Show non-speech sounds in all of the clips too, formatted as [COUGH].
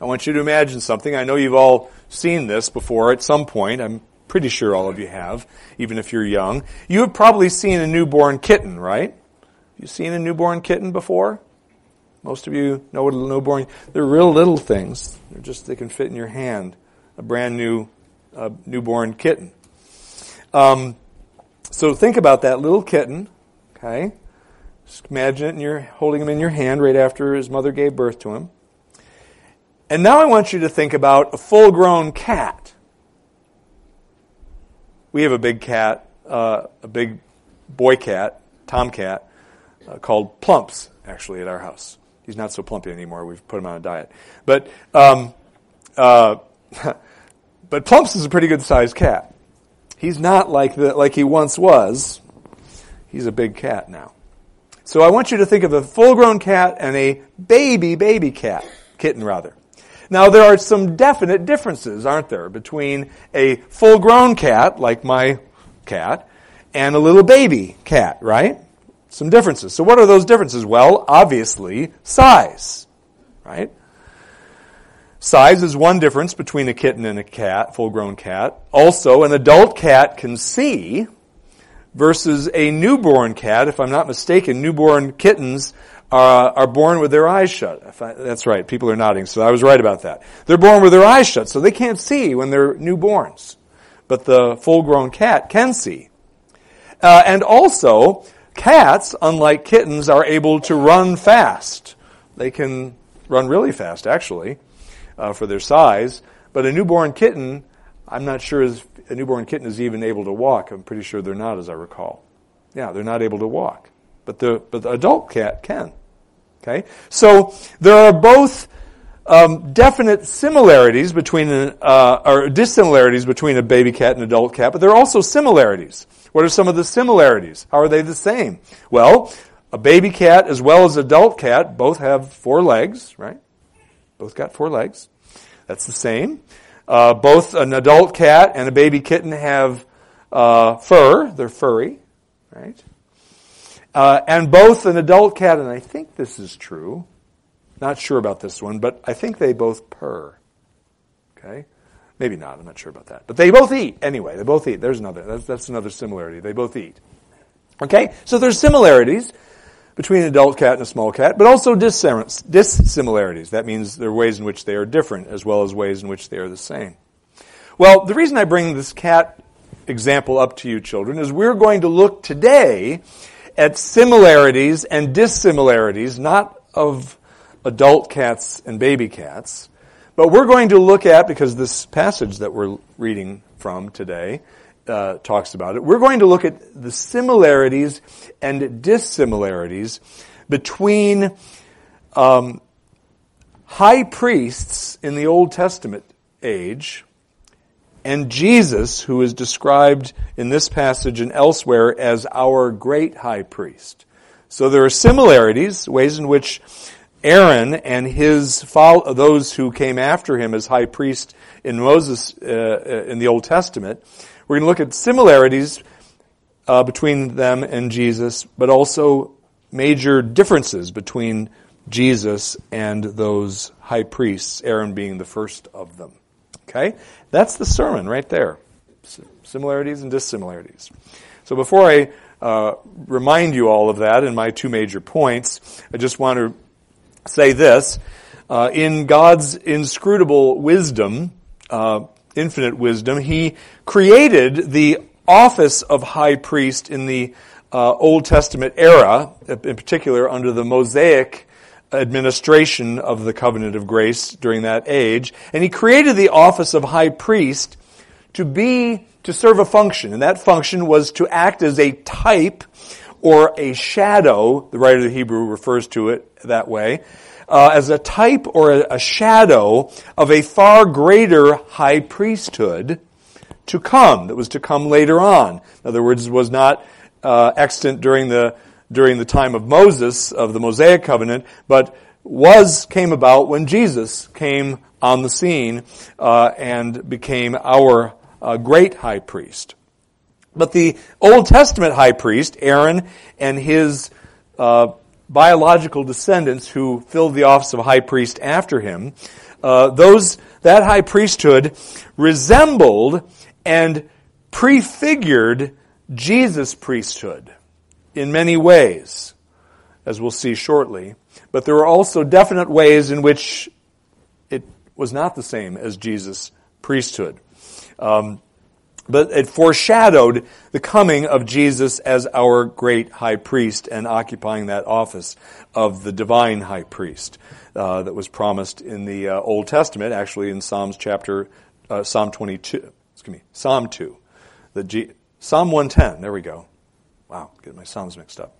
I want you to imagine something. I know you've all seen this before at some point. I'm pretty sure all of you have, even if you're young. You have probably seen a newborn kitten, right? You seen a newborn kitten before? Most of you know what a newborn, they're real little things. They're just, they can fit in your hand. A brand new uh, newborn kitten. Um, so think about that little kitten, okay? Just imagine it and you're holding him in your hand right after his mother gave birth to him. And now I want you to think about a full grown cat. We have a big cat, uh, a big boy cat, tomcat, uh, called Plumps, actually, at our house. He's not so plumpy anymore. We've put him on a diet. But, um, uh, [LAUGHS] but Plumps is a pretty good sized cat. He's not like the, like he once was. He's a big cat now. So I want you to think of a full grown cat and a baby, baby cat, kitten rather. Now there are some definite differences, aren't there, between a full grown cat, like my cat, and a little baby cat, right? Some differences. So what are those differences? Well, obviously, size, right? Size is one difference between a kitten and a cat, full grown cat. Also, an adult cat can see versus a newborn cat. If I'm not mistaken, newborn kittens uh, are born with their eyes shut. I, that's right. People are nodding, so I was right about that. They're born with their eyes shut, so they can't see when they're newborns. But the full-grown cat can see. Uh, and also, cats, unlike kittens, are able to run fast. They can run really fast, actually uh, for their size. But a newborn kitten, I'm not sure is, a newborn kitten is even able to walk. I'm pretty sure they're not, as I recall. Yeah, they're not able to walk. But the, but the adult cat can. Okay? So there are both um, definite similarities between, uh, or dissimilarities between a baby cat and adult cat, but there are also similarities. What are some of the similarities? How are they the same? Well, a baby cat as well as adult cat both have four legs, right? Both got four legs. That's the same. Uh, both an adult cat and a baby kitten have uh, fur. They're furry, right? Uh, and both an adult cat, and I think this is true. Not sure about this one, but I think they both purr. Okay? Maybe not. I'm not sure about that. But they both eat anyway. They both eat. There's another. That's, that's another similarity. They both eat. Okay? So there's similarities between an adult cat and a small cat, but also dissimilarities. That means there are ways in which they are different as well as ways in which they are the same. Well, the reason I bring this cat example up to you, children, is we're going to look today at similarities and dissimilarities, not of adult cats and baby cats, but we're going to look at, because this passage that we're reading from today uh, talks about it. We're going to look at the similarities and dissimilarities between um, high priests in the Old Testament age and Jesus, who is described in this passage and elsewhere as our great high priest. So there are similarities, ways in which Aaron and his those who came after him as high priest in Moses uh, uh in the Old Testament we're going to look at similarities uh, between them and Jesus, but also major differences between Jesus and those high priests, Aaron being the first of them. Okay? That's the sermon right there. Similarities and dissimilarities. So before I uh, remind you all of that in my two major points, I just want to say this. Uh, in God's inscrutable wisdom, uh, infinite wisdom, he created the office of high priest in the uh, Old Testament era, in particular under the Mosaic administration of the covenant of grace during that age. And he created the office of high priest to be, to serve a function. And that function was to act as a type or a shadow, the writer of the Hebrew refers to it that way, uh, as a type or a, a shadow of a far greater high priesthood to come, that was to come later on. In other words, was not uh, extant during the during the time of Moses of the Mosaic covenant, but was came about when Jesus came on the scene uh, and became our uh, great high priest. But the Old Testament high priest, Aaron, and his uh, biological descendants who filled the office of high priest after him, uh, those that high priesthood resembled and prefigured Jesus' priesthood in many ways, as we'll see shortly. But there were also definite ways in which it was not the same as Jesus' priesthood. Um, but it foreshadowed the coming of Jesus as our great high priest and occupying that office of the divine high priest uh, that was promised in the uh, Old Testament, actually in Psalms chapter uh, Psalm 22, excuse me, Psalm 2, the G, Psalm 110. There we go. Wow, get my psalms mixed up.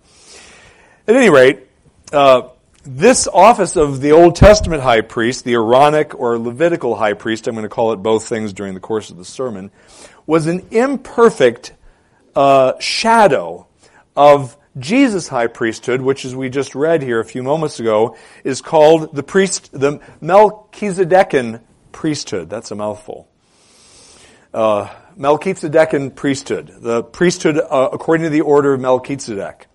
At any rate, uh, this office of the Old Testament high priest, the Aaronic or Levitical high priest, I'm going to call it both things during the course of the sermon, was an imperfect uh, shadow of Jesus' high priesthood, which, as we just read here a few moments ago, is called the priest, the Melchizedekan priesthood. That's a mouthful. Uh, Melchizedekan priesthood, the priesthood uh, according to the order of Melchizedek.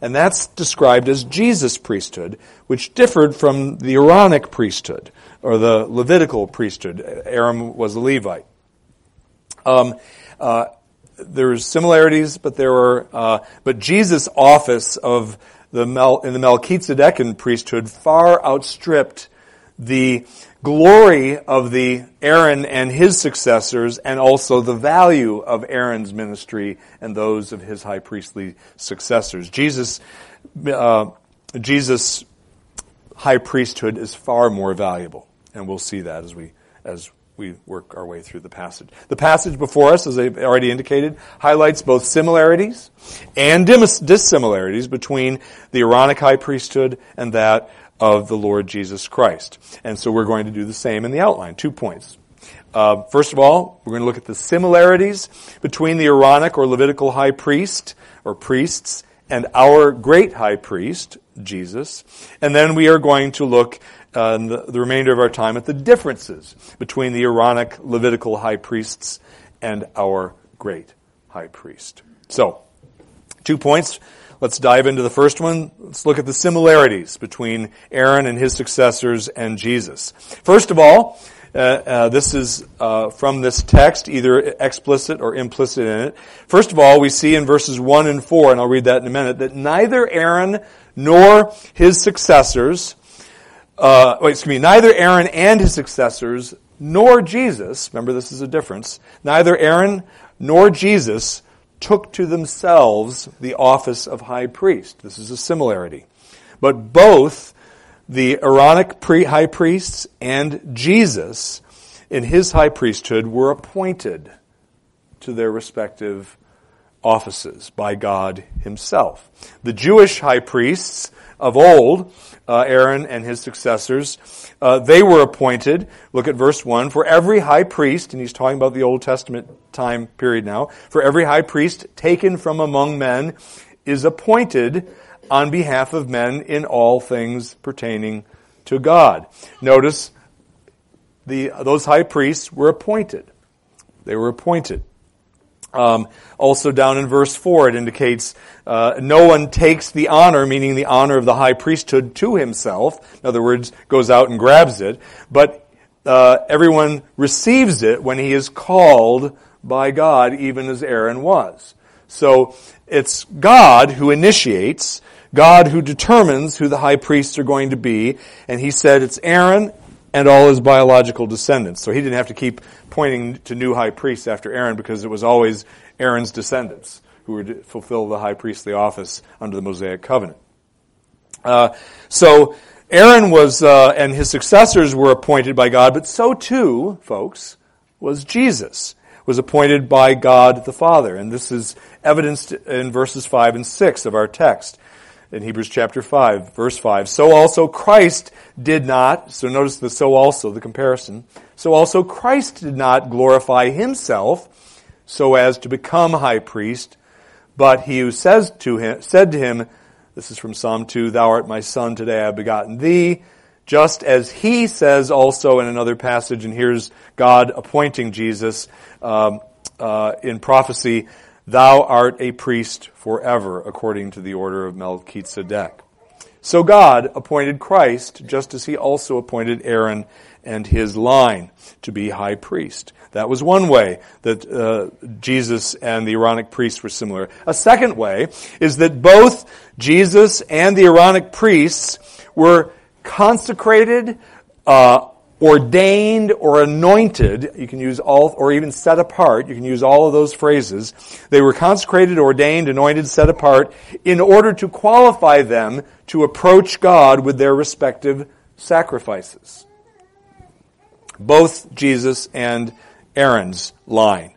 And that's described as Jesus' priesthood, which differed from the Aaronic priesthood, or the Levitical priesthood. Aaron was a Levite. Um, uh, there's similarities, but there were, uh, but Jesus' office of the Mel, in the Melchizedekan priesthood far outstripped the glory of the Aaron and his successors, and also the value of Aaron's ministry and those of his high priestly successors. Jesus, uh, Jesus' high priesthood is far more valuable, and we'll see that as we as we work our way through the passage. The passage before us, as I've already indicated, highlights both similarities and dissimilarities between the Aaronic high priesthood and that of the Lord Jesus Christ. And so we're going to do the same in the outline. Two points. Uh, first of all, we're going to look at the similarities between the Aaronic or Levitical high priest or priests and our great high priest, Jesus. And then we are going to look uh, the, the, remainder of our time at the differences between the Aaronic Levitical high priests and our great high priest. So, two points. Let's dive into the first one. Let's look at the similarities between Aaron and his successors and Jesus. First of all, uh, uh, this is uh, from this text, either explicit or implicit in it. First of all, we see in verses 1 and 4, and I'll read that in a minute, that neither Aaron nor his successors uh, wait, excuse me, neither Aaron and his successors, nor Jesus, remember this is a difference, neither Aaron nor Jesus took to themselves the office of high priest. This is a similarity. But both the Aaronic pre- high priests and Jesus in his high priesthood were appointed to their respective offices by God himself. The Jewish high priests of old uh, Aaron and his successors, uh, they were appointed. Look at verse 1. For every high priest, and he's talking about the Old Testament time period now, for every high priest taken from among men is appointed on behalf of men in all things pertaining to God. Notice the, those high priests were appointed. They were appointed. Um, also down in verse 4, it indicates uh, no one takes the honor, meaning the honor of the high priesthood, to himself. In other words, goes out and grabs it. But uh, everyone receives it when he is called by God, even as Aaron was. So it's God who initiates, God who determines who the high priests are going to be, and he said it's Aaron and all his biological descendants. So he didn't have to keep pointing to new high priests after Aaron because it was always Aaron's descendants who would fulfill the high priestly office under the Mosaic covenant. Uh, so Aaron was, uh, and his successors were appointed by God, but so too, folks, was Jesus, was appointed by God the Father. And this is evidenced in verses 5 and 6 of our text in Hebrews chapter 5, verse 5. So also Christ did not, so notice the so also, the comparison. So also Christ did not glorify himself so as to become high priest, but he who says to him, said to him, this is from Psalm 2, Thou art my son, today I have begotten thee, just as he says also in another passage, and here's God appointing Jesus um, uh, in prophecy, Thou art a priest forever, according to the order of Melchizedek. So God appointed Christ just as he also appointed Aaron and his line to be high priest. That was one way that uh, Jesus and the Aaronic priests were similar. A second way is that both Jesus and the Aaronic priests were consecrated, uh, ordained, or anointed. You can use all, or even set apart. You can use all of those phrases. They were consecrated, ordained, anointed, set apart in order to qualify them to approach God with their respective sacrifices. Both Jesus and Aaron's line.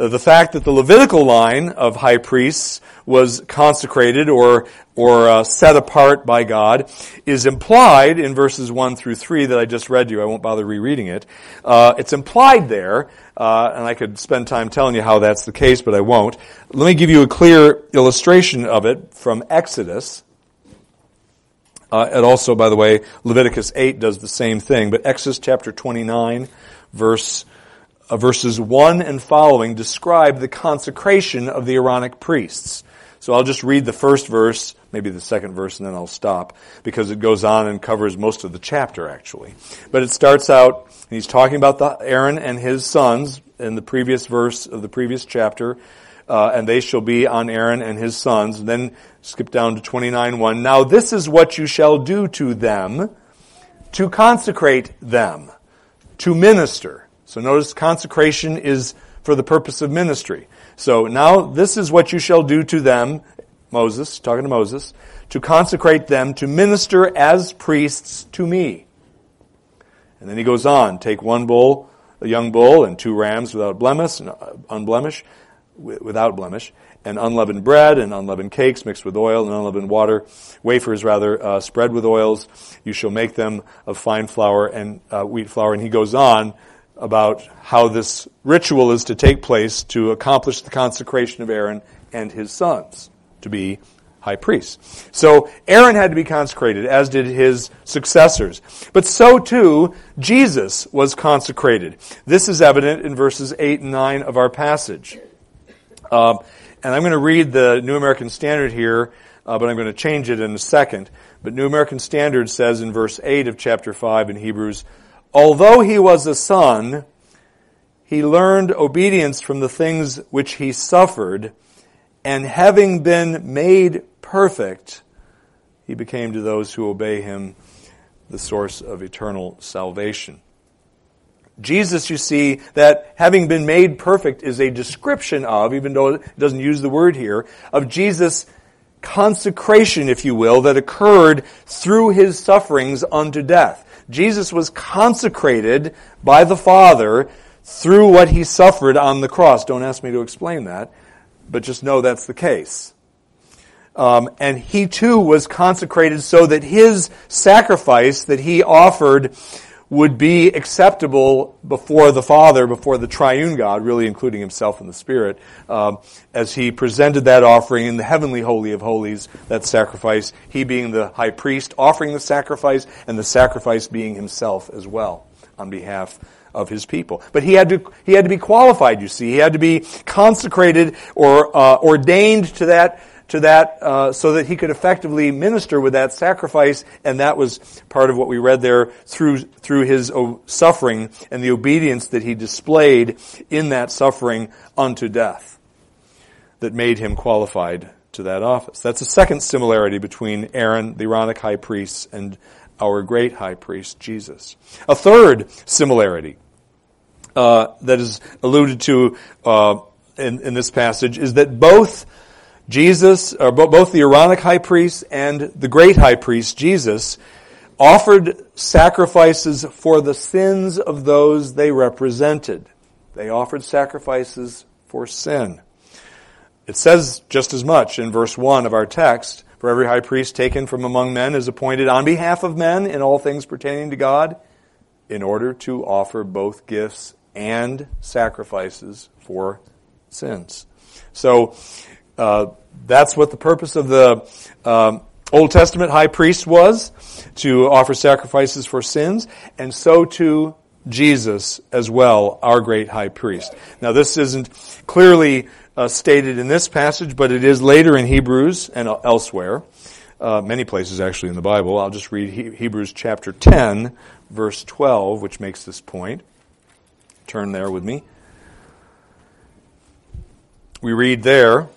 Uh, the fact that the Levitical line of high priests was consecrated or or uh, set apart by God is implied in verses one through three that I just read you. I won't bother rereading it. Uh, it's implied there, uh, and I could spend time telling you how that's the case, but I won't. Let me give you a clear illustration of it from Exodus. Uh, and also, by the way, Leviticus 8 does the same thing. But Exodus chapter 29, verse verses 1 and following describe the consecration of the Aaronic priests. So I'll just read the first verse, maybe the second verse, and then I'll stop because it goes on and covers most of the chapter actually. But it starts out, and he's talking about the Aaron and his sons in the previous verse of the previous chapter, uh, and they shall be on Aaron and his sons. And then skip down to 29.1. Now this is what you shall do to them to consecrate them, to minister. So notice consecration is for the purpose of ministry. So now this is what you shall do to them, Moses, talking to Moses, to consecrate them to minister as priests to me. And then he goes on, take one bull, a young bull, and two rams without blemish, uh, unblemish, without blemish, and unleavened bread and unleavened cakes mixed with oil and unleavened water, wafers rather, uh, spread with oils. You shall make them of fine flour and uh, wheat flour. And he goes on about how this ritual is to take place to accomplish the consecration of Aaron and his sons to be high priests. So Aaron had to be consecrated, as did his successors. But so too, Jesus was consecrated. This is evident in verses 8 and 9 of our passage. Um, and I'm going to read the New American Standard here, uh, but I'm going to change it in a second. But New American Standard says in verse 8 of chapter 5 in Hebrews, Although he was a son, he learned obedience from the things which he suffered, and having been made perfect, he became to those who obey him the source of eternal salvation. Jesus, you see, that having been made perfect is a description of, even though it doesn't use the word here, of Jesus' consecration, if you will, that occurred through his sufferings unto death. Jesus was consecrated by the Father through what he suffered on the cross. Don't ask me to explain that, but just know that's the case. Um, and he too was consecrated so that his sacrifice that he offered would be acceptable before the Father, before the triune God, really including himself and the Spirit, um, as he presented that offering in the heavenly holy of holies, that sacrifice, he being the high priest offering the sacrifice, and the sacrifice being himself as well on behalf of his people. But he had to, he had to be qualified, you see. He had to be consecrated or uh, ordained to that to that uh, so that he could effectively minister with that sacrifice, and that was part of what we read there through through his suffering and the obedience that he displayed in that suffering unto death, that made him qualified to that office. That's a second similarity between Aaron, the Aaronic high priest, and our great high priest Jesus. A third similarity uh, that is alluded to uh, in, in this passage is that both Jesus, or both the Aaronic high priest and the great high priest, Jesus, offered sacrifices for the sins of those they represented. They offered sacrifices for sin. It says just as much in verse 1 of our text, for every high priest taken from among men is appointed on behalf of men in all things pertaining to God, in order to offer both gifts and sacrifices for sins. So, uh, that's what the purpose of the um, Old Testament high priest was to offer sacrifices for sins, and so too Jesus as well, our great high priest. Now, this isn't clearly uh, stated in this passage, but it is later in Hebrews and elsewhere uh, many places actually in the Bible. I'll just read he- Hebrews chapter 10, verse 12, which makes this point. Turn there with me. We read there,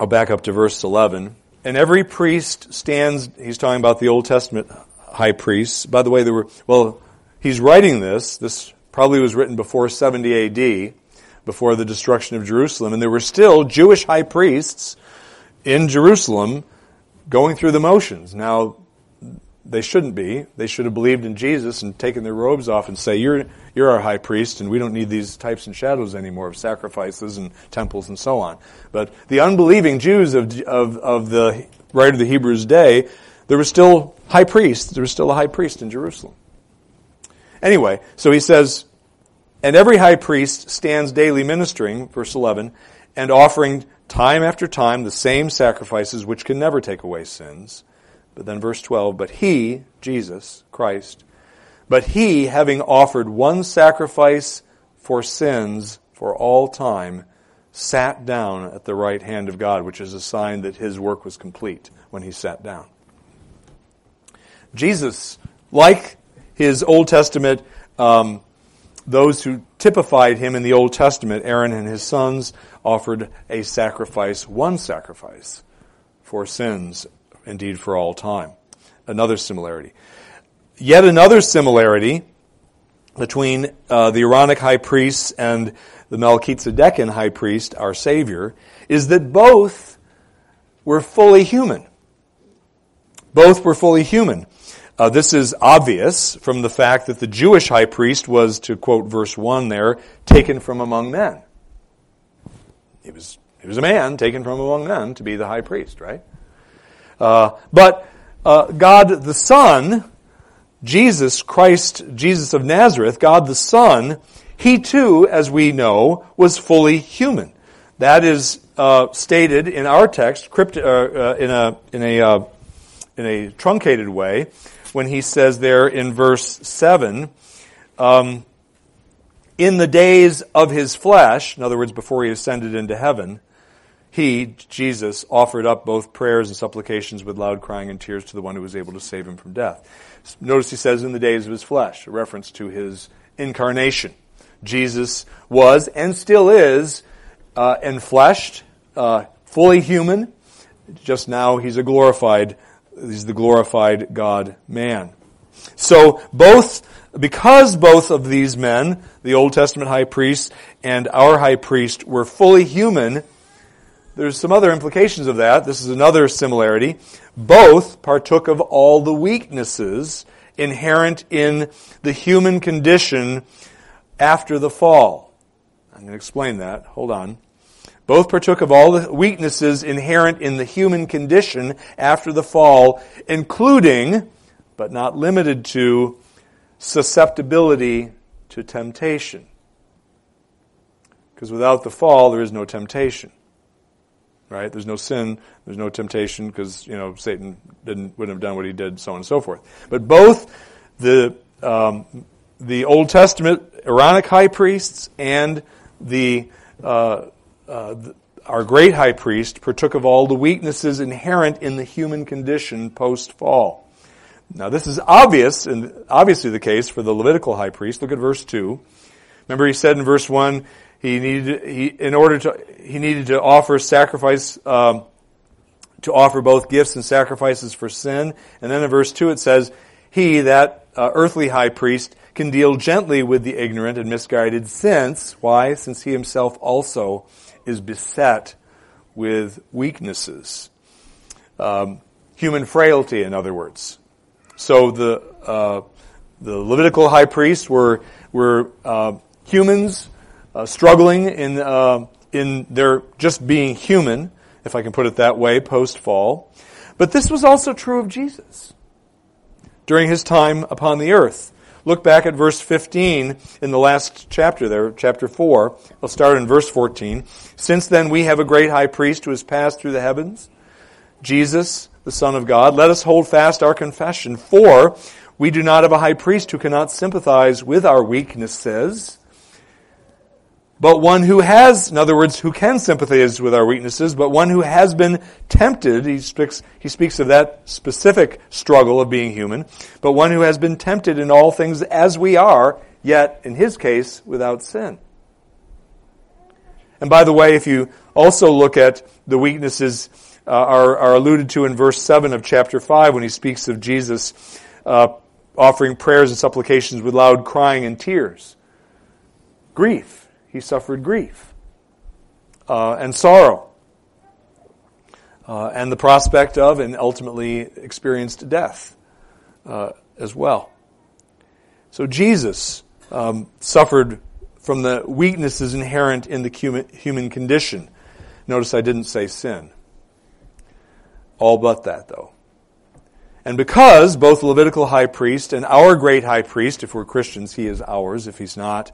I'll back up to verse 11. And every priest stands, he's talking about the Old Testament high priests. By the way, there were, well, he's writing this, this probably was written before 70 AD, before the destruction of Jerusalem, and there were still Jewish high priests in Jerusalem going through the motions. Now, they shouldn't be. They should have believed in Jesus and taken their robes off and say, "You're you're our high priest, and we don't need these types and shadows anymore of sacrifices and temples and so on." But the unbelieving Jews of of of the writer of the Hebrews day, there was still high priests. There was still a high priest in Jerusalem. Anyway, so he says, and every high priest stands daily ministering, verse 11, and offering time after time the same sacrifices which can never take away sins. But then verse 12, but he, Jesus, Christ, but he, having offered one sacrifice for sins for all time, sat down at the right hand of God, which is a sign that his work was complete when he sat down. Jesus, like his Old Testament, um, those who typified him in the Old Testament, Aaron and his sons, offered a sacrifice, one sacrifice, for sins indeed for all time. Another similarity. Yet another similarity between uh, the Aaronic high priest and the Melchizedekan high priest, our Savior, is that both were fully human. Both were fully human. Uh, this is obvious from the fact that the Jewish high priest was, to quote verse 1 there, taken from among men. He was, he was a man taken from among men to be the high priest, right? Uh, but uh, God the Son, Jesus Christ, Jesus of Nazareth, God the Son, he too, as we know, was fully human. That is uh, stated in our text, crypt, uh, uh, in a in a uh, in a truncated way, when he says there in verse seven. Um, in the days of his flesh, in other words, before he ascended into heaven, he, Jesus, offered up both prayers and supplications with loud crying and tears to the one who was able to save him from death. Notice he says in the days of his flesh, a reference to his incarnation. Jesus was and still is uh, enfleshed, uh, fully human. Just now he's a glorified, he's the glorified God man. So both, because both of these men, the Old Testament high priest and our high priest, were fully human, there's some other implications of that. This is another similarity. Both partook of all the weaknesses inherent in the human condition after the fall. I'm going to explain that. Hold on. Both partook of all the weaknesses inherent in the human condition after the fall, including, but not limited to, susceptibility to temptation. Because without the fall, there is no temptation right? There's no sin, there's no temptation because you know Satan didn't wouldn't have done what he did, so on and so forth. But both the um, the Old Testament Aaronic high priests and the, uh, uh, the our great high priest partook of all the weaknesses inherent in the human condition post fall. Now this is obvious and obviously the case for the Levitical high priest. Look at verse two. Remember he said in verse one, he needed, he, in order to, he needed to offer sacrifice, um, to offer both gifts and sacrifices for sin. And then in verse 2 it says, He, that uh, earthly high priest, can deal gently with the ignorant and misguided since, why? Since he himself also is beset with weaknesses. Um, human frailty, in other words. So the, uh, the Levitical high priests were, were uh, humans uh, struggling in, uh, in their just being human, if I can put it that way, post fall. But this was also true of Jesus during his time upon the earth. Look back at verse 15 in the last chapter there, chapter 4. I'll start in verse 14. Since then we have a great high priest who has passed through the heavens, Jesus, the Son of God. Let us hold fast our confession, for we do not have a high priest who cannot sympathize with our weaknesses but one who has, in other words, who can sympathize with our weaknesses, but one who has been tempted. He speaks, he speaks of that specific struggle of being human, but one who has been tempted in all things as we are, yet, in his case, without sin. And by the way, if you also look at the weaknesses uh, are, are alluded to in verse 7 of chapter 5 when he speaks of Jesus uh, offering prayers and supplications with loud crying and tears. Grief he suffered grief uh, and sorrow uh, and the prospect of and ultimately experienced death uh, as well. So Jesus um, suffered from the weaknesses inherent in the human, human condition. Notice I didn't say sin. All but that, though. And because both Levitical high priest and our great high priest, if we're Christians, he is ours. If he's not,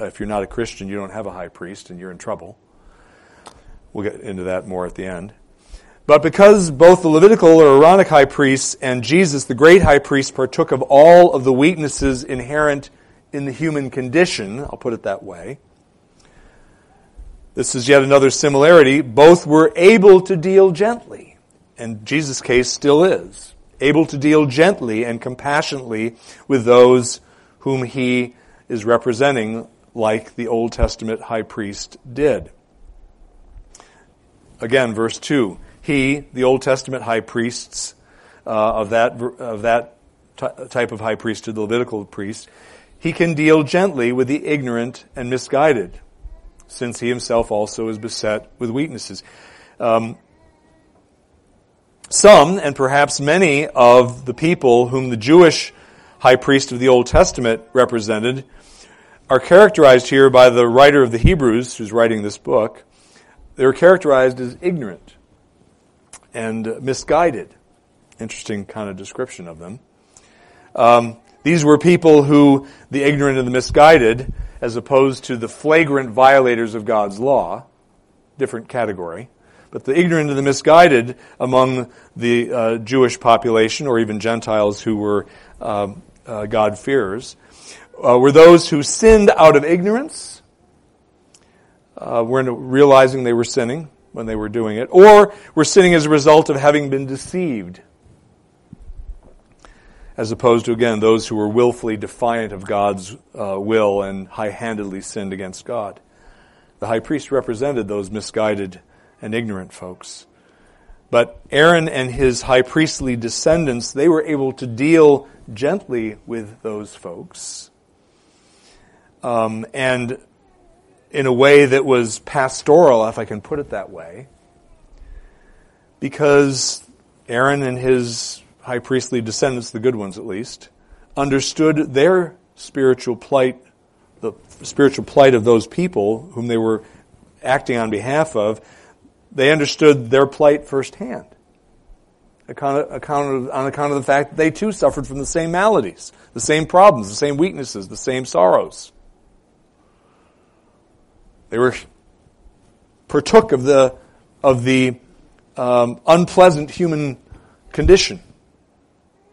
if you're not a Christian, you don't have a high priest and you're in trouble. We'll get into that more at the end. But because both the Levitical or Aaronic high priests and Jesus, the great high priest, partook of all of the weaknesses inherent in the human condition, I'll put it that way, this is yet another similarity. Both were able to deal gently, and Jesus' case still is, able to deal gently and compassionately with those whom he is representing like the Old Testament high priest did. Again, verse 2. He, the Old Testament high priests uh, of that, of that type of high priesthood, the Levitical priest, he can deal gently with the ignorant and misguided, since he himself also is beset with weaknesses. Um, some, and perhaps many of the people whom the Jewish high priest of the Old Testament represented are characterized here by the writer of the Hebrews, who's writing this book. They're characterized as ignorant and misguided. Interesting kind of description of them. Um, these were people who, the ignorant and the misguided, as opposed to the flagrant violators of God's law, different category. But the ignorant and the misguided among the uh, Jewish population, or even Gentiles who were uh, uh, God-fearers, uh, were those who sinned out of ignorance, uh, weren't realizing they were sinning when they were doing it, or were sinning as a result of having been deceived. As opposed to, again, those who were willfully defiant of God's uh, will and high handedly sinned against God. The high priest represented those misguided and ignorant folks. But Aaron and his high priestly descendants, they were able to deal gently with those folks um, and in a way that was pastoral, if I can put it that way, because Aaron and his high priestly descendants, the good ones at least, understood their spiritual plight, the spiritual plight of those people whom they were acting on behalf of. They understood their plight firsthand. on account of the fact that they too suffered from the same maladies, the same problems, the same weaknesses, the same sorrows. They were partook of the of the um, unpleasant human condition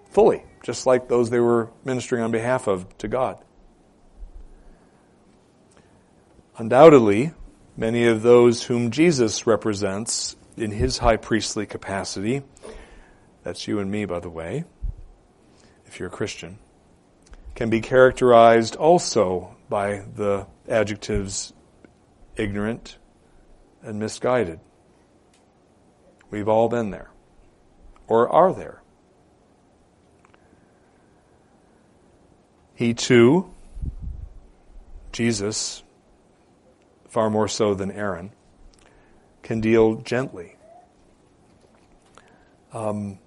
fully, just like those they were ministering on behalf of to God. Undoubtedly, many of those whom Jesus represents in his high priestly capacity, that's you and me, by the way, if you're a Christian, can be characterized also by the adjectives ignorant, and misguided. We've all been there, or are there. He too, Jesus, far more so than Aaron, can deal gently. Um,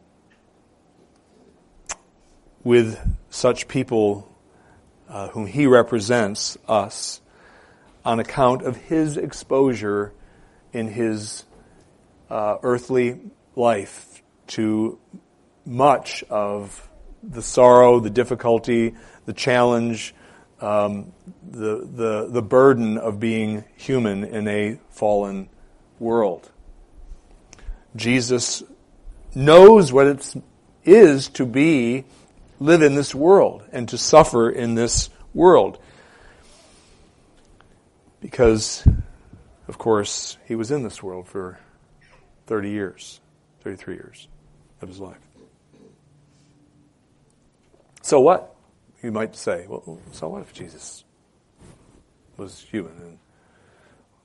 with such people uh, whom he represents, us, on account of his exposure in his uh, earthly life to much of the sorrow, the difficulty, the challenge, um, the, the, the burden of being human in a fallen world. Jesus knows what it is to be, live in this world and to suffer in this world. Because, of course, he was in this world for 30 years, 33 years of his life. So what? You might say, well, so what if Jesus was human? And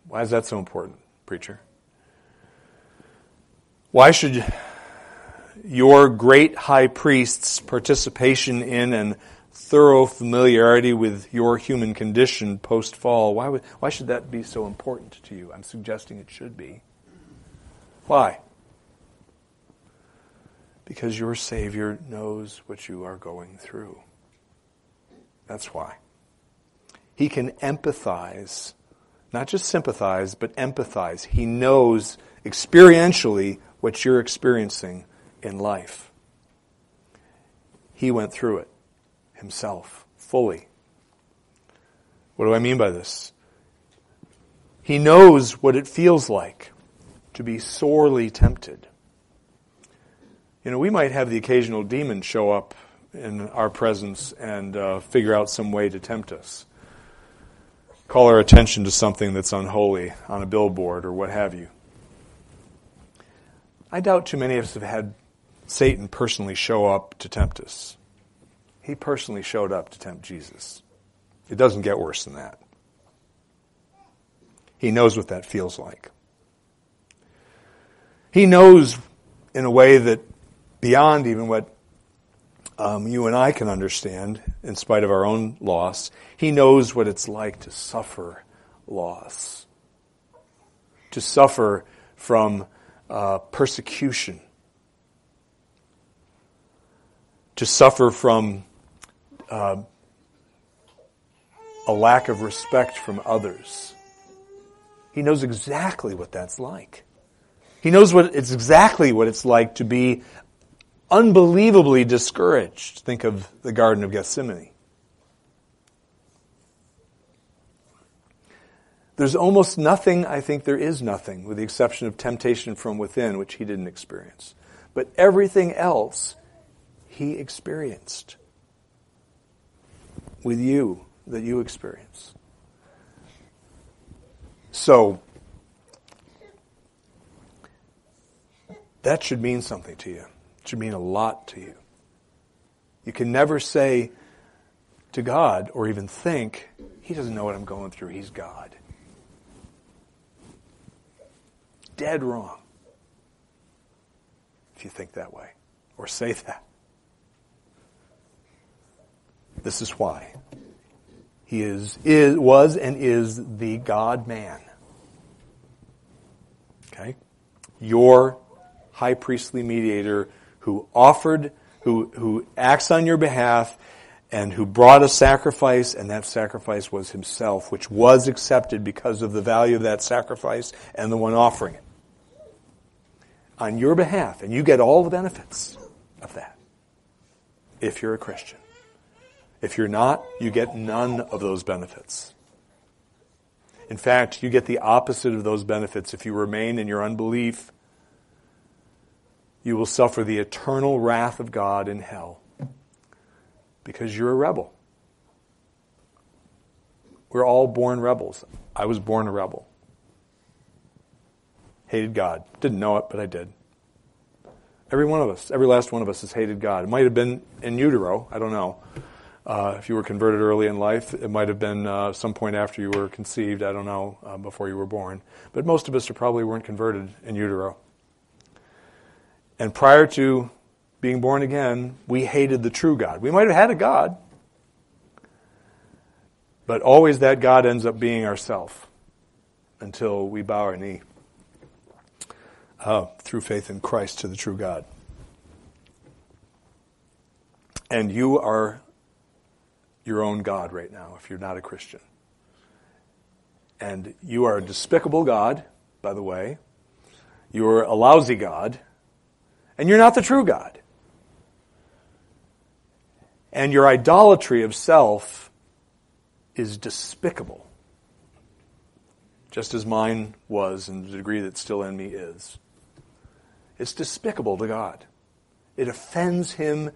why is that so important, preacher? Why should your great high priest's participation in and thorough familiarity with your human condition post fall, why, would, why should that be so important to you? I'm suggesting it should be. Why? Because your Savior knows what you are going through. That's why. He can empathize, not just sympathize, but empathize. He knows experientially what you're experiencing in life. He went through it himself fully. What do I mean by this? He knows what it feels like to be sorely tempted. You know, we might have the occasional demon show up in our presence and uh, figure out some way to tempt us. Call our attention to something that's unholy on a billboard or what have you. I doubt too many of us have had Satan personally show up to tempt us. He personally showed up to tempt Jesus. It doesn't get worse than that. He knows what that feels like. He knows in a way that beyond even what um, you and I can understand, in spite of our own loss. He knows what it's like to suffer loss, to suffer from uh, persecution, to suffer from uh, a lack of respect from others. He knows exactly what that's like. He knows what it's exactly what it's like to be unbelievably discouraged. Think of the Garden of Gethsemane. There's almost nothing, I think there is nothing, with the exception of temptation from within, which he didn't experience. But everything else he experienced with you, that you experience. So, that should mean something to you. It should mean a lot to you. You can never say to God or even think, He doesn't know what I'm going through. He's God. Dead wrong if you think that way or say that. This is why. He is, is was and is the God man. Okay? Your high priestly mediator who offered, who, who acts on your behalf, and who brought a sacrifice, and that sacrifice was himself, which was accepted because of the value of that sacrifice and the one offering it. On your behalf, and you get all the benefits of that if you're a Christian. If you're not, you get none of those benefits. In fact, you get the opposite of those benefits if you remain in your unbelief you will suffer the eternal wrath of God in hell because you're a rebel. We're all born rebels. I was born a rebel. Hated God. Didn't know it, but I did. Every one of us, every last one of us has hated God. It might have been in utero, I don't know. Uh, if you were converted early in life, it might have been uh, some point after you were conceived, I don't know, uh, before you were born. But most of us probably weren't converted in utero. And prior to being born again, we hated the true God. We might have had a God, but always that God ends up being ourself until we bow our knee uh, through faith in Christ to the true God. And you are your own God right now if you're not a Christian. And you are a despicable God, by the way. You're a lousy God and you're not the true God. And your idolatry of self is despicable, just as mine was in the degree that still in me is. It's despicable to God. It offends him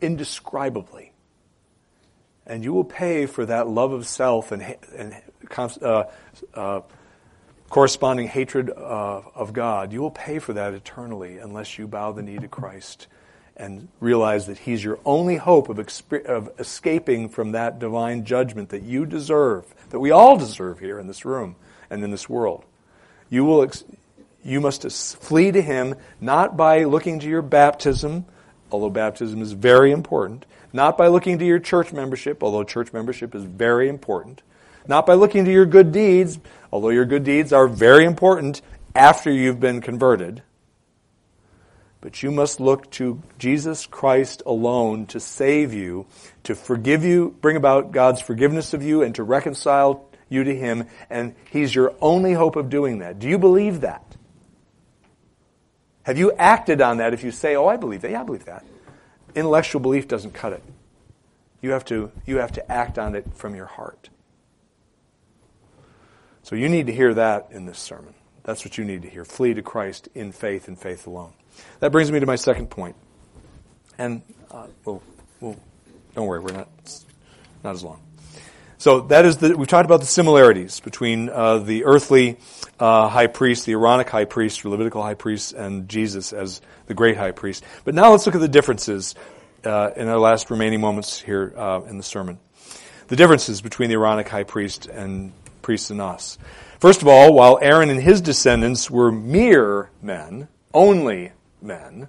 indescribably. And you will pay for that love of self and, and uh, uh, corresponding hatred uh, of God, you will pay for that eternally unless you bow the knee to Christ and realize that He's your only hope of, exp- of escaping from that divine judgment that you deserve, that we all deserve here in this room and in this world. You will. Ex- you must flee to Him not by looking to your baptism, although baptism is very important, not by looking to your church membership, although church membership is very important, not by looking to your good deeds, although your good deeds are very important after you've been converted. But you must look to Jesus Christ alone to save you, to forgive you, bring about God's forgiveness of you, and to reconcile you to Him. And He's your only hope of doing that. Do you believe that? Have you acted on that if you say, oh, I believe that? Yeah, I believe that. Intellectual belief doesn't cut it. You have to, you have to act on it from your heart. So you need to hear that in this sermon. That's what you need to hear. Flee to Christ in faith and faith alone. That brings me to my second point. And uh, we'll, we'll, don't worry, we're not, not as long. So that is the, we've talked about the similarities between uh, the earthly uh, high priest, the Aaronic high priest, or Levitical high priest, and Jesus as the great high priest. But now let's look at the differences uh, in our last remaining moments here uh, in the sermon. The differences between the Aaronic high priest and priests and us. First of all, while Aaron and his descendants were mere men, only men,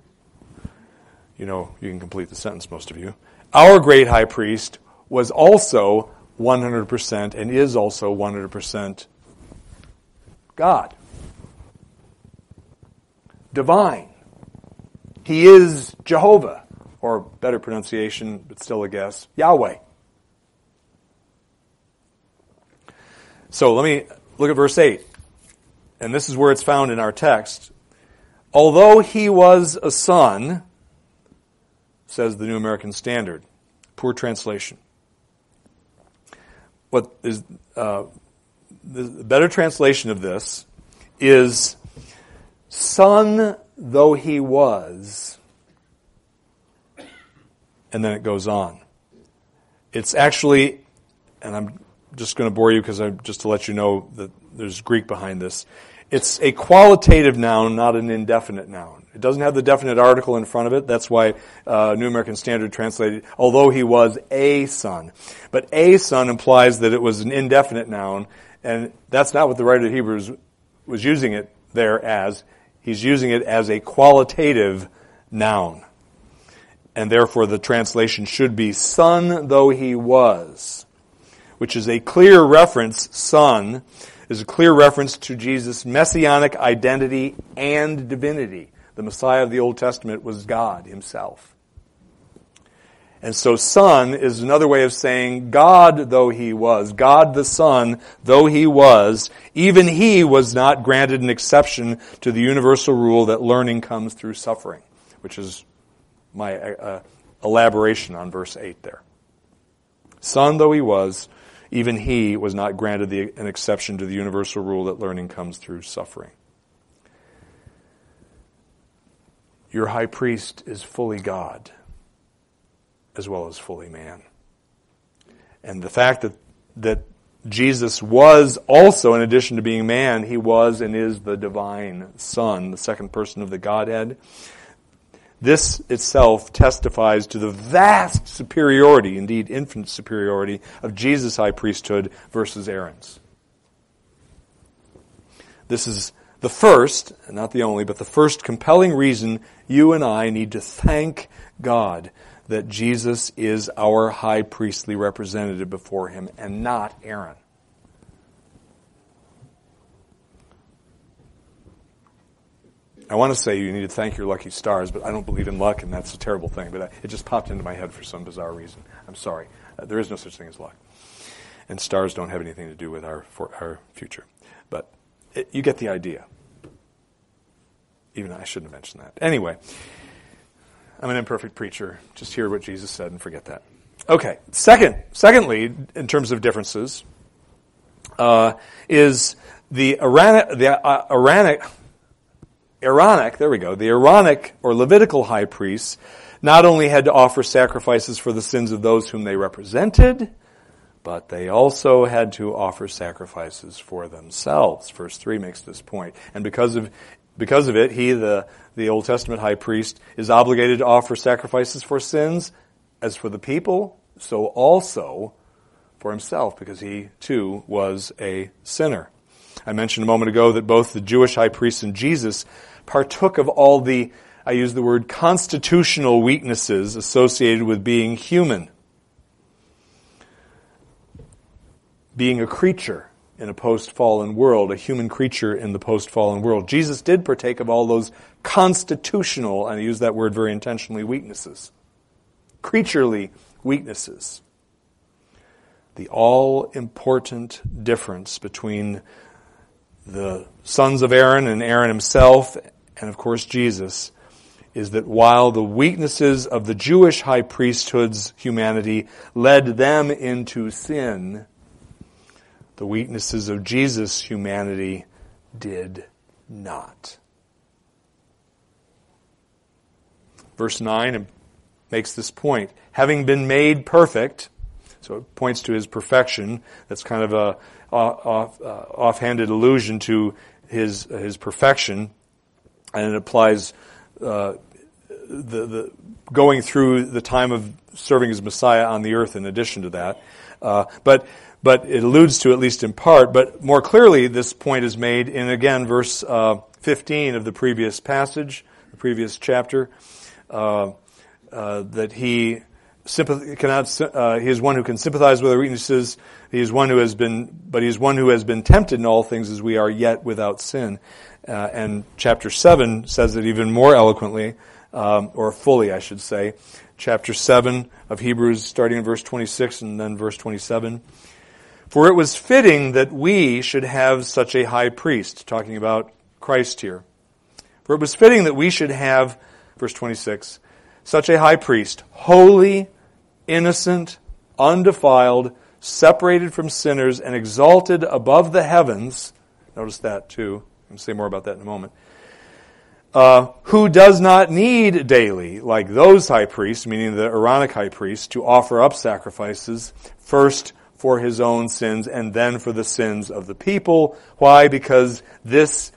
you know, you can complete the sentence, most of you, our great high priest was also 100% and is also 100% God. Divine. He is Jehovah, or better pronunciation, but still a guess, Yahweh. So let me look at verse 8. And this is where it's found in our text. Although he was a son, says the New American Standard. Poor translation what is uh, the better translation of this is son though he was and then it goes on. It's actually and i'm just going to bore you because I'm just to let you know that there's greek behind this. It's a qualitative noun not an indefinite noun it doesn't have the definite article in front of it. That's why uh, New American Standard translated, although he was a son. But a son implies that it was an indefinite noun, and that's not what the writer of Hebrews was using it there as. He's using it as a qualitative noun. And therefore the translation should be son though he was, which is a clear reference, son, is a clear reference to Jesus' messianic identity and divinity. The Messiah of the Old Testament was God himself. And so son is another way of saying God though he was, God the Son though he was, even he was not granted an exception to the universal rule that learning comes through suffering, which is my uh, elaboration on verse 8 there. Son though he was, even he was not granted the, an exception to the universal rule that learning comes through suffering. Your high priest is fully God as well as fully man. And the fact that, that Jesus was also, in addition to being man, he was and is the divine Son, the second person of the Godhead. This itself testifies to the vast superiority, indeed infinite superiority, of Jesus' high priesthood versus Aaron's. This is the first, not the only, but the first compelling reason you and I need to thank God that Jesus is our high priestly representative before him and not Aaron. I want to say you need to thank your lucky stars, but I don't believe in luck, and that's a terrible thing. But it just popped into my head for some bizarre reason. I'm sorry. Uh, there is no such thing as luck. And stars don't have anything to do with our, our future. It, you get the idea. Even I shouldn't have mentioned that. Anyway, I'm an imperfect preacher. Just hear what Jesus said and forget that. Okay. Second, secondly, in terms of differences, uh, is the Aaronic, the uh, Aaronic, Aaronic, there we go, the Aaronic or Levitical high priests not only had to offer sacrifices for the sins of those whom they represented, but they also had to offer sacrifices for themselves. Verse 3 makes this point. And because of, because of it, he, the, the Old Testament high priest, is obligated to offer sacrifices for sins as for the people, so also for himself, because he too was a sinner. I mentioned a moment ago that both the Jewish high priest and Jesus partook of all the, I use the word constitutional weaknesses associated with being human. Being a creature in a post fallen world, a human creature in the post fallen world. Jesus did partake of all those constitutional, and I use that word very intentionally, weaknesses, creaturely weaknesses. The all important difference between the sons of Aaron and Aaron himself, and of course Jesus, is that while the weaknesses of the Jewish high priesthood's humanity led them into sin, the weaknesses of Jesus' humanity did not. Verse 9 makes this point. Having been made perfect, so it points to his perfection. That's kind of a off, uh, offhanded allusion to his his perfection, and it applies uh, the the going through the time of serving as Messiah on the earth. In addition to that, uh, but but it alludes to at least in part. But more clearly, this point is made in again verse uh, 15 of the previous passage, the previous chapter, uh, uh, that he cannot. Uh, he is one who can sympathize with our weaknesses. He is one who has been, but he is one who has been tempted in all things as we are, yet without sin. Uh, and chapter seven says it even more eloquently, um, or fully, I should say. Chapter seven of Hebrews, starting in verse 26 and then verse 27. For it was fitting that we should have such a high priest, talking about Christ here. For it was fitting that we should have, verse 26, such a high priest, holy, innocent, undefiled, separated from sinners, and exalted above the heavens. Notice that too. I'm going to say more about that in a moment. Uh, who does not need daily, like those high priests, meaning the Aaronic high priests, to offer up sacrifices, first for his own sins and then for the sins of the people. Why? Because this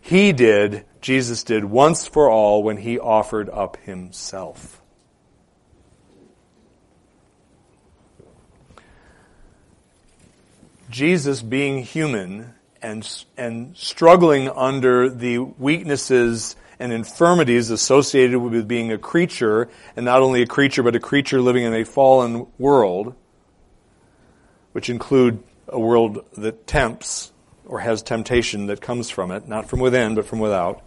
he did, Jesus did once for all when he offered up himself. Jesus being human and, and struggling under the weaknesses and infirmities associated with being a creature, and not only a creature, but a creature living in a fallen world, which include a world that tempts or has temptation that comes from it, not from within, but from without.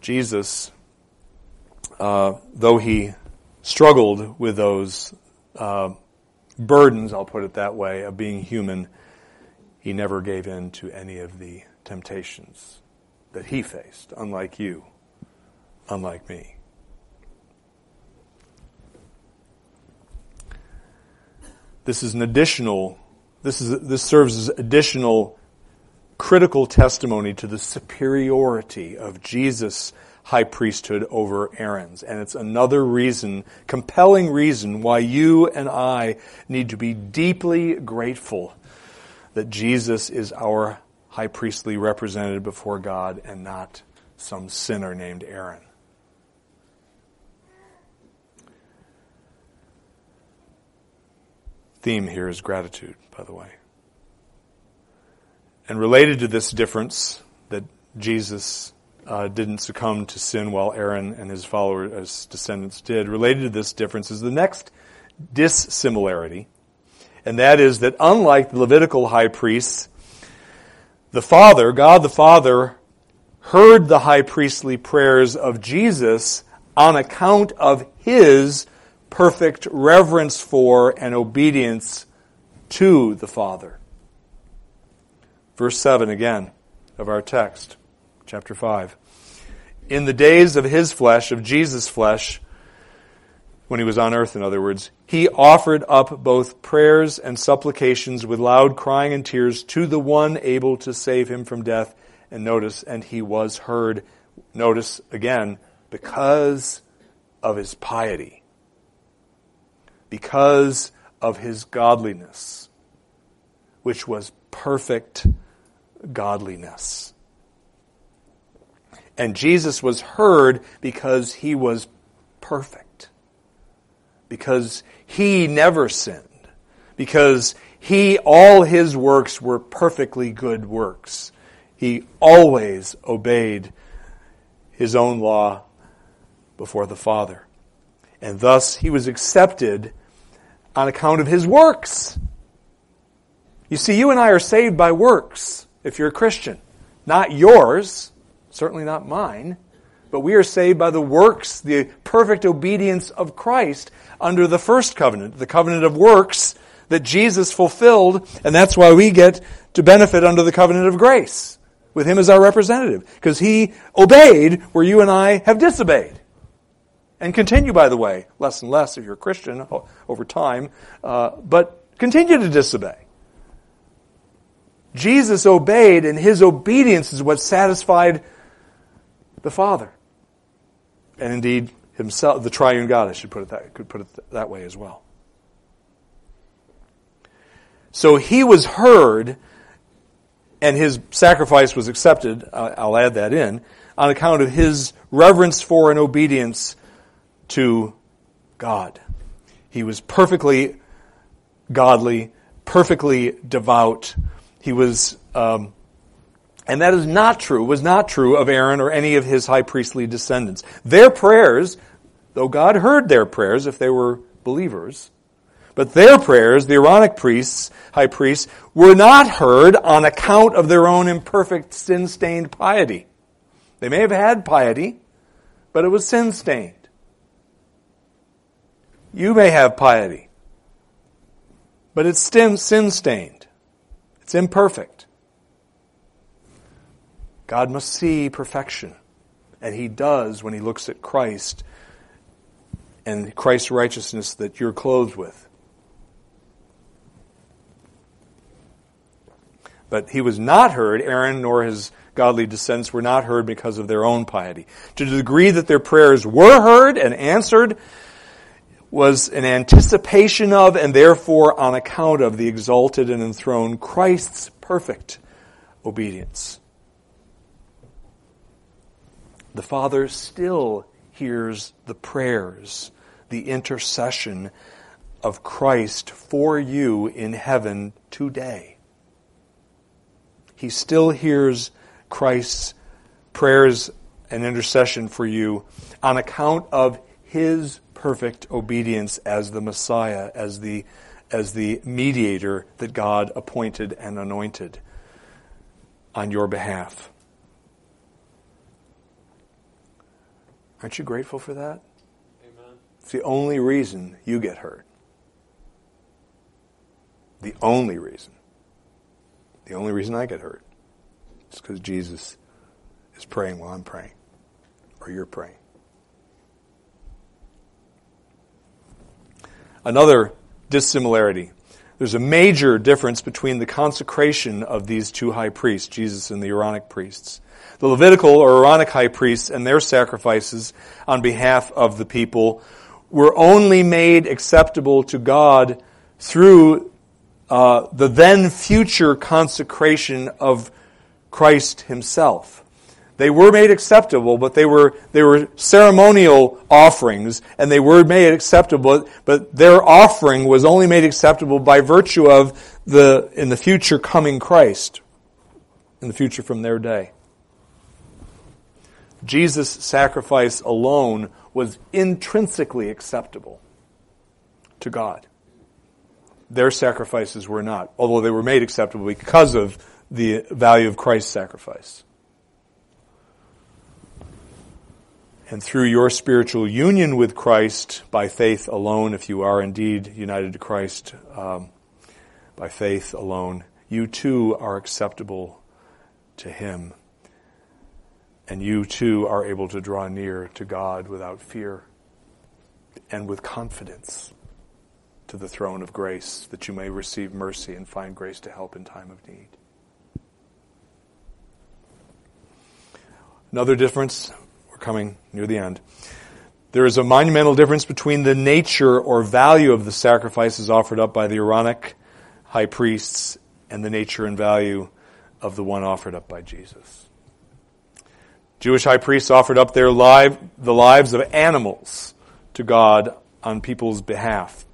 Jesus, uh, though he struggled with those uh, burdens, I'll put it that way, of being human, he never gave in to any of the temptations that he faced, unlike you, unlike me. This is an additional, this, is, this serves as additional critical testimony to the superiority of Jesus' high priesthood over Aaron's. And it's another reason, compelling reason, why you and I need to be deeply grateful that Jesus is our high priestly representative before God and not some sinner named Aaron. Theme here is gratitude, by the way. And related to this difference that Jesus uh, didn't succumb to sin while Aaron and his followers, as descendants did, related to this difference is the next dissimilarity, and that is that unlike the Levitical high priests, the Father, God the Father, heard the high priestly prayers of Jesus on account of his perfect reverence for and obedience to the Father. Verse 7 again of our text, chapter 5. In the days of his flesh, of Jesus' flesh, when he was on earth, in other words, he offered up both prayers and supplications with loud crying and tears to the one able to save him from death. And notice, and he was heard. Notice again, because of his piety because of his godliness, which was perfect godliness. And Jesus was heard because he was perfect. Because he never sinned. Because he, all his works were perfectly good works. He always obeyed his own law before the Father. And thus he was accepted on account of his works. You see, you and I are saved by works if you're a Christian. Not yours, certainly not mine, but we are saved by the works, the perfect obedience of Christ under the first covenant, the covenant of works that Jesus fulfilled, and that's why we get to benefit under the covenant of grace with him as our representative, because he obeyed where you and I have disobeyed. And continue, by the way, less and less if you're a Christian over time, uh, but continue to disobey. Jesus obeyed, and his obedience is what satisfied the Father. And indeed, himself, the triune God, I should put it that, could put it that way as well. So he was heard, and his sacrifice was accepted, I'll add that in, on account of his reverence for and obedience to God. He was perfectly godly, perfectly devout. He was, um, and that is not true, was not true of Aaron or any of his high priestly descendants. Their prayers, though God heard their prayers if they were believers, but their prayers, the Aaronic priests, high priests, were not heard on account of their own imperfect, sin stained piety. They may have had piety, but it was sin stained. You may have piety, but it's sin stained. It's imperfect. God must see perfection, and He does when He looks at Christ and Christ's righteousness that you're clothed with. But he was not heard, Aaron nor his godly descendants were not heard because of their own piety. To the degree that their prayers were heard and answered was an anticipation of and therefore on account of the exalted and enthroned Christ's perfect obedience. The Father still hears the prayers, the intercession of Christ for you in heaven today he still hears Christ's prayers and intercession for you on account of his perfect obedience as the Messiah, as the, as the mediator that God appointed and anointed on your behalf. Aren't you grateful for that? Amen. It's the only reason you get hurt. The only reason. The only reason I get hurt is because Jesus is praying while I'm praying, or you're praying. Another dissimilarity. There's a major difference between the consecration of these two high priests, Jesus and the Aaronic priests. The Levitical or Aaronic high priests and their sacrifices on behalf of the people were only made acceptable to God through uh, the then future consecration of Christ himself. They were made acceptable, but they were, they were ceremonial offerings, and they were made acceptable, but their offering was only made acceptable by virtue of the, in the future coming Christ, in the future from their day. Jesus' sacrifice alone was intrinsically acceptable to God their sacrifices were not, although they were made acceptable because of the value of Christ's sacrifice. And through your spiritual union with Christ by faith alone, if you are indeed united to Christ um, by faith alone, you too are acceptable to Him. And you too are able to draw near to God without fear and with confidence to the throne of grace that you may receive mercy and find grace to help in time of need. Another difference, coming near the end. There is a monumental difference between the nature or value of the sacrifices offered up by the Aaronic high priests and the nature and value of the one offered up by Jesus. Jewish high priests offered up their life, the lives of animals to God on people's behalf.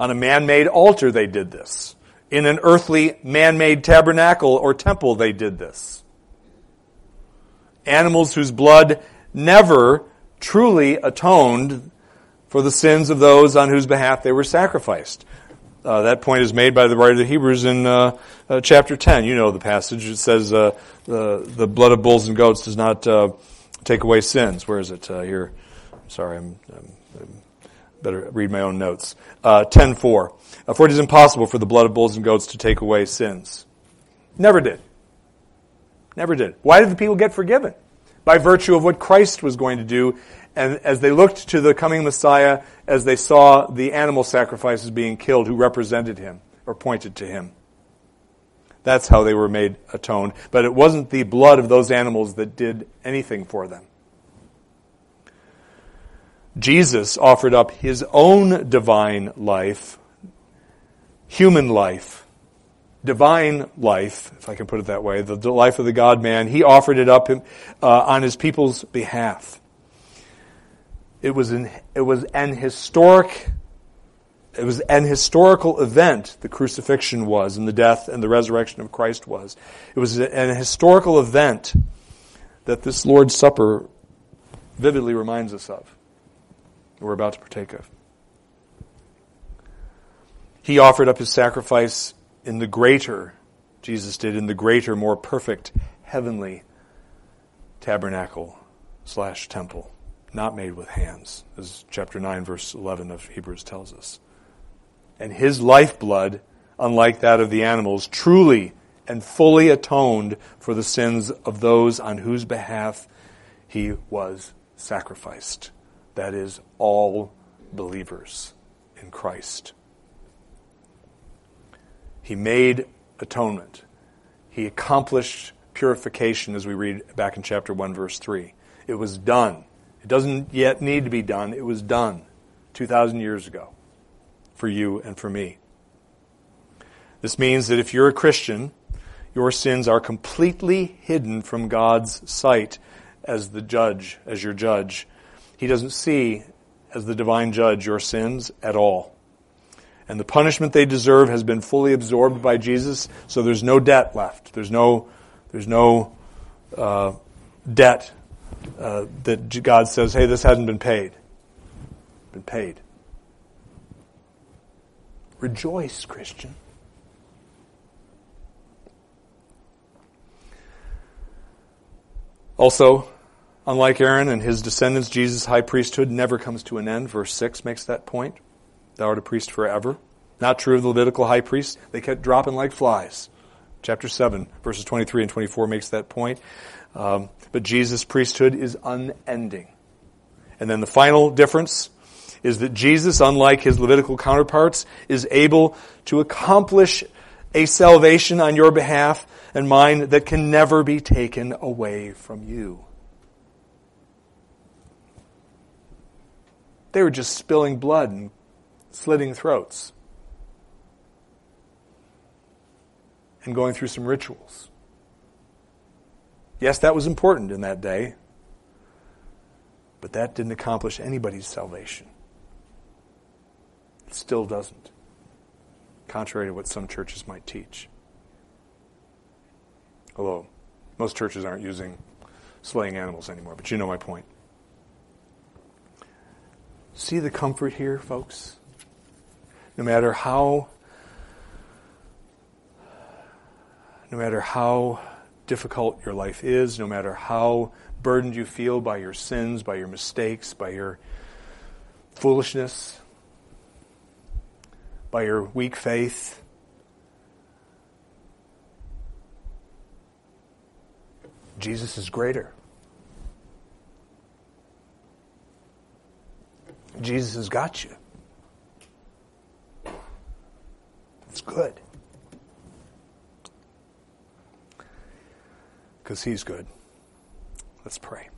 On a man-made altar they did this. In an earthly man-made tabernacle or temple they did this. Animals whose blood never truly atoned for the sins of those on whose behalf they were sacrificed. Uh, that point is made by the writer of the Hebrews in uh, uh, chapter 10. You know the passage. It says uh, the, the blood of bulls and goats does not uh, take away sins. Where is it? Uh, here. Sorry, I'm, I'm, I'm, better read my own notes. Uh, 10.4. For it is impossible for the blood of bulls and goats to take away sins. Never did. Never did. Why did the people get forgiven? by virtue of what Christ was going to do. And as they looked to the coming Messiah, as they saw the animal sacrifices being killed who represented him or pointed to him. That's how they were made atoned. But it wasn't the blood of those animals that did anything for them. Jesus offered up his own divine life, human life, divine life, if I can put it that way, the life of the God man, he offered it up uh, on his people's behalf. It was an, it was an historic, it was an historical event, the crucifixion was, and the death and the resurrection of Christ was. It was an historical event that this Lord's Supper vividly reminds us of. We're about to partake of. He offered up his sacrifice in the greater, Jesus did, in the greater, more perfect, heavenly tabernacle slash temple, not made with hands, as chapter 9, verse 11 of Hebrews tells us. And his lifeblood, unlike that of the animals, truly and fully atoned for the sins of those on whose behalf he was sacrificed. That is, all believers in Christ. He made atonement. He accomplished purification, as we read back in chapter 1, verse 3. It was done. It doesn't yet need to be done. It was done 2,000 years ago for you and for me. This means that if you're a Christian, your sins are completely hidden from God's sight as the judge, as your judge. He doesn't see, as the divine judge, your sins at all and the punishment they deserve has been fully absorbed by Jesus, so there's no debt left. There's no, there's no uh, debt uh, that God says, hey, this hasn't been paid. Been paid. Rejoice, Christian. Also, unlike Aaron and his descendants, Jesus' high priesthood never comes to an end. Verse 6 makes that point. Thou art a priest forever. Not true of the Levitical high priests. They kept dropping like flies. Chapter 7, verses 23 and 24 makes that point. Um, but Jesus' priesthood is unending. And then the final difference is that Jesus, unlike his Levitical counterparts, is able to accomplish a salvation on your behalf and mine that can never be taken away from you. They were just spilling blood and slitting throats, and going through some rituals. Yes, that was important in that day, but that didn't accomplish anybody's salvation. It still doesn't, contrary to what some churches might teach. Although most churches aren't using slaying animals anymore, but you know my point. See the comfort here, folks? No matter how no matter how difficult your life is, no matter how burdened you feel by your sins, by your mistakes, by your foolishness, by your weak faith, Jesus is greater. Jesus has got you. It's good. Because He's good. Let's pray.